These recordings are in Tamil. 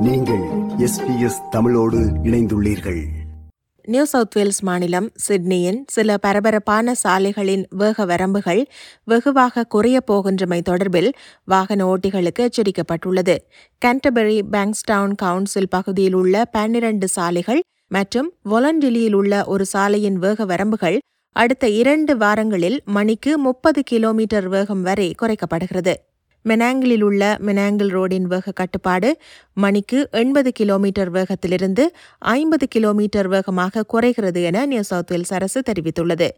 நீங்கள் எஸ்பிஎஸ் தமிழோடு இணைந்துள்ளீர்கள். நியூ சவுத் வேல்ஸ் மாநிலம் சிட்னியின் சில பரபரப்பான சாலைகளின் வேக வரம்புகள் வெகுவாக குறையப் போகின்றமை தொடர்பில் வாகன ஓட்டிகளுக்கு எச்சரிக்கப்பட்டுள்ளது. கேன்டபரி பேங்க்ஸ்டவுன் கவுன்சில் பகுதியில் உள்ள பன்னிரண்டு சாலைகள் மற்றும் வொலண்டிலியில் உள்ள ஒரு சாலையின் வேக வரம்புகள் அடுத்த இரண்டு வாரங்களில் மணிக்கு முப்பது கிலோமீட்டர் வேகம் வரை குறைக்கப்படுகிறது. மெனாங்கிலில் உள்ள மெனாங்கில் ரோடின் வேக கட்டுப்பாடு மணிக்கு எண்பது கிலோமீட்டர் வேகத்திலிருந்து ஐம்பது கிலோமீட்டர் வேகமாக குறைகிறது என நியூ சவுத் வேல்ஸ் அரசு தெரிவித்துள்ளது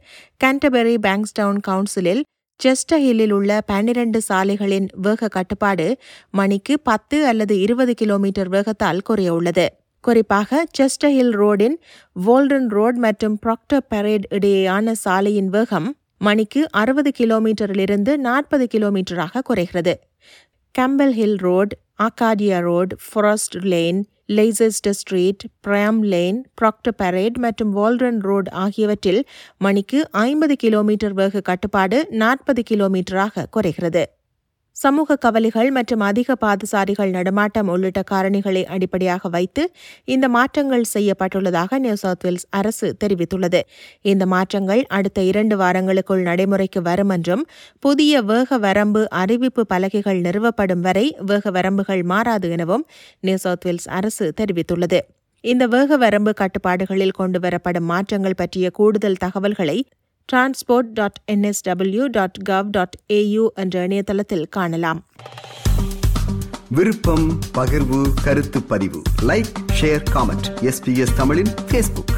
கேன்டபெரி பேங்க்ஸ்டவுன் கவுன்சிலில் செஸ்டர் ஹில்லில் உள்ள பன்னிரண்டு சாலைகளின் வேக கட்டுப்பாடு மணிக்கு பத்து அல்லது இருபது கிலோமீட்டர் வேகத்தால் குறைய உள்ளது குறிப்பாக செஸ்டர் ஹில் ரோடின் வோல்டன் ரோட் மற்றும் ப்ராக்டர் பரேட் இடையேயான சாலையின் வேகம் மணிக்கு அறுபது கிலோமீட்டரிலிருந்து நாற்பது கிலோமீட்டராக குறைகிறது. Campbell Hill Road Arcadia Road Forest Lane Leicester Street Bram Lane Proctor Parade மற்றும் வால்ரன் ரோட் ஆகியவற்றில் மணிக்கு ஐம்பது கிலோமீட்டர் வேக கட்டுப்பாடு நாற்பது கிலோமீட்டராக குறைகிறது. சமூக கவலைகள் மற்றும் அதிக பாதசாரிகள் நடமாட்டம் உள்ளிட்ட காரணிகளை அடிப்படையாக வைத்து இந்த மாற்றங்கள் செய்யப்பட்டுள்ளதாக நியூ சவுத் வேல்ஸ் அரசு தெரிவித்துள்ளது. இந்த மாற்றங்கள் அடுத்த இரண்டு வாரங்களுக்குள் நடைமுறைக்கு வரும் என்றும் புதிய வேக வரம்பு அறிவிப்பு பலகைகள் நிறுவப்படும் வரை வேக வரம்புகள் மாறாது எனவும் நியூ சவுத் வேல்ஸ் அரசு தெரிவித்துள்ளது. இந்த வேக வரம்பு கட்டுப்பாடுகளில் கொண்டுவரப்படும் மாற்றங்கள் பற்றிய கூடுதல் தகவல்களை transport dot NSW dot gov dot AU என்ற இணையதளத்தில் காணலாம். விருப்பம் பகிர்வு கருத்து பதிவு. லைக் ஷேர் காமெண்ட் எஸ்பிஎஸ் தமிழின் ஃபேஸ்புக்